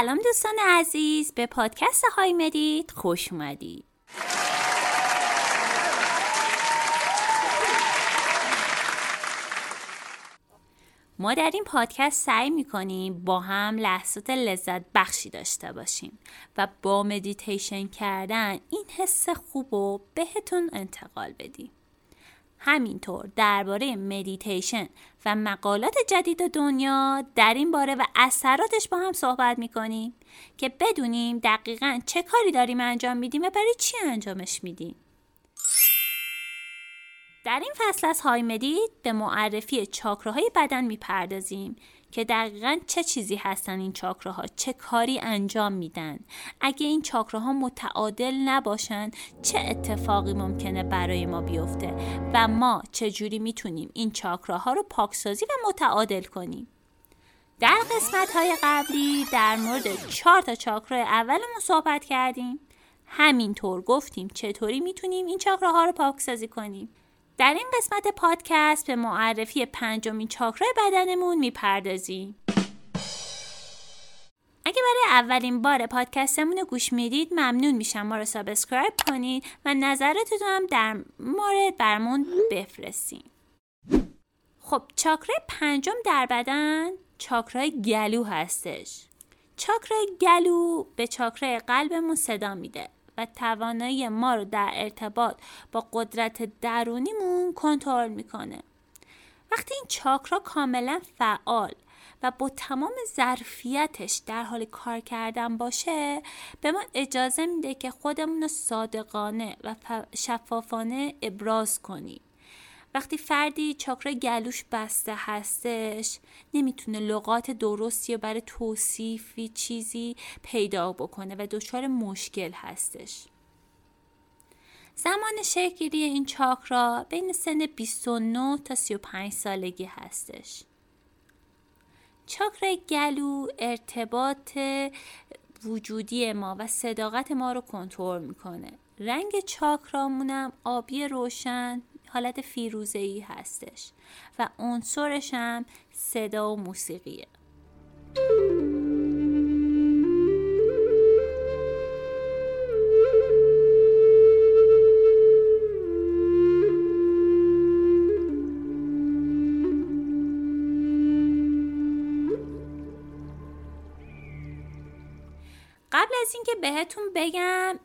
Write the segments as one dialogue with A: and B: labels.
A: سلام دوستان عزیز به پادکست های مدید خوش اومدید. ما در این پادکست سعی می‌کنیم با هم لحظات لذت بخشی داشته باشیم و با مدیتیشن کردن این حس خوب رو بهتون انتقال بدیم. همینطور درباره مدیتیشن و مقالات جدید دنیا در این باره و اثراتش با هم صحبت می‌کنیم که بدونیم دقیقا چه کاری داریم انجام میدیم و برای چی انجامش میدیم. در این فصل از های مدید به معرفی چاکراهای بدن می‌پردازیم که دقیقا چه چیزی هستن این چاکراها؟ چه کاری انجام میدن؟ اگه این چاکراها متعادل نباشن چه اتفاقی ممکنه برای ما بیفته؟ و ما چجوری می‌تونیم این چاکراها رو پاکسازی و متعادل کنیم؟ در قسمت های قبلی در مورد چهار تا چاکرا اولمون صحبت کردیم. همینطور گفتیم چطوری می‌تونیم این چاکراها رو پاکسازی کنیم. در این قسمت پادکست به معرفی پنجمین چاکرای بدنمون می‌پردازیم. اگه برای اولین بار پادکستمون رو گوش می‌دید ممنون میشم ما رو subscribe کنید و نظرتون هم در موردش برامون بفرستین. خب چاکرای پنجم در بدن چاکرای گلو هستش. چاکرای گلو به چاکرای قلبمون صدا میده و توانایی ما رو در ارتباط با قدرت درونیمون کنترل می‌کنه. وقتی این چاکرا کاملا فعال و با تمام ظرفیتش در حال کار کردن باشه به ما اجازه میده که خودمون رو صادقانه و شفافانه ابراز کنیم. وقتی فردی چاکرا گلوش بسته هستش نمی‌تونه لغات درستی برای توصیفی چیزی پیدا بکنه و دچار مشکل هستش. زمان شکلی این چاکرا بین سن 29 تا 35 سالگی هستش. چاکرا گلو ارتباط وجودی ما و صداقت ما رو کنترل می‌کنه. رنگ چاکرامونم آبی روشن حالت فیروزه ای هستش و عنصرش هم صدا و موسیقیه. قبل از اینکه بهتون بگم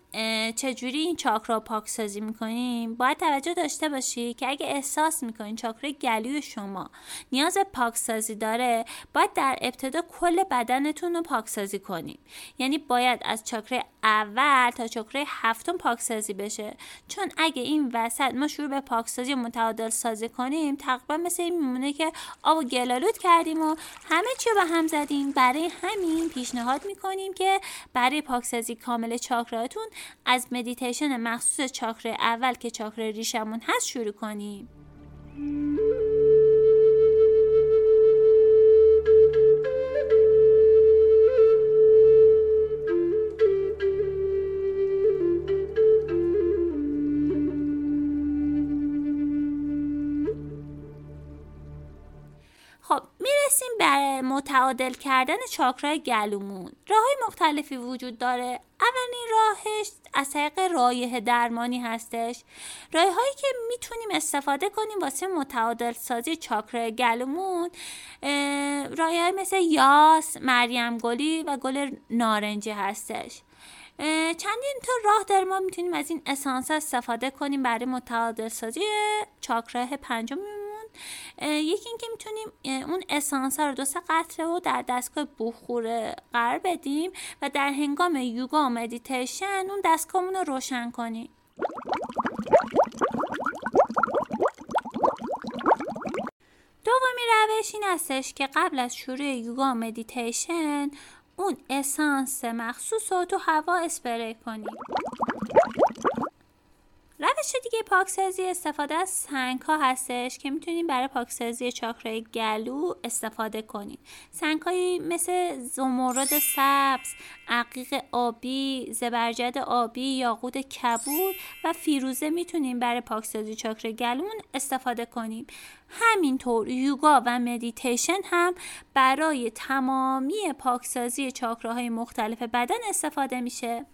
A: چجوری این چاکرا پاکسازی می‌کنیم باید توجه داشته باشی که اگه احساس می‌کنین چاکرا گلوی شما نیاز پاکسازی داره باید در ابتدا کل بدنتون رو پاکسازی کنیم. یعنی باید از چاکرا اول تا چاکرا هفتم پاکسازی بشه. چون اگه این وسط ما شروع به پاکسازی متعادل سازی کنیم تقریبا مثل این میمونه که آب و گلالود کردیم و همه چی به هم زدیم. برای همین پیشنهاد می‌کنیم که برای پاکسازی کامل چاکراتون از مدیتیشن مخصوص چاکره اول که چاکره ریشمون هست شروع کنیم. خب می‌رسیم به متعادل کردن چاکرای گلومون. راه های مختلفی وجود داره. اولین راهش از طریق رایه درمانی هستش. راه هایی که می‌تونیم استفاده کنیم واسه متعادل سازی چاکرای گلومون رایه مثل یاس، مریم گلی و گل نارنجی هستش. چندین تا راه داره. ما می‌تونیم از این اسانس استفاده کنیم برای متعادل سازی چاکرا پنجم یکی اینکه می‌تونیم اون اسانس رو دو سه قطره رو در دستگاه بخور قرار بدیم و در هنگام یوگا و مدیتیشن اون دستگاهمون رو روشن کنیم. دومی روش این هستش که قبل از شروع یوگا و مدیتیشن اون اسانس مخصوص رو تو هوا اسپری کنیم. روش دیگه پاکسازی استفاده از سنگ ها هستش که می‌تونیم برای پاکسازی چاکرای گلو استفاده کنیم. سنگ مثل زمرد سبز عقیق آبی زبرجد آبی یاقوت کبود و فیروزه می‌تونیم برای پاکسازی چاکرای گلومون استفاده کنیم. همینطور یوگا و مدیتیشن هم برای تمامی پاکسازی چاکراهای مختلف بدن استفاده میشه.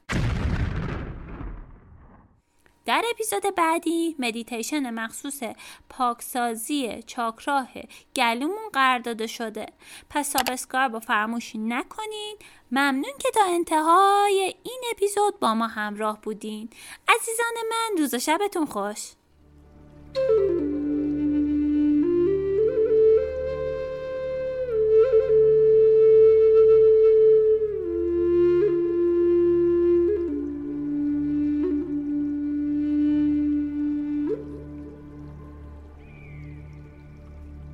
A: در اپیزود بعدی مدیتیشن مخصوص پاکسازی چاکرای گلومون قرار داده شده. پس subscribe و فراموش نکنین ممنون که تا انتهای این اپیزود با ما همراه بودین. عزیزان من روز و شبتون خوش.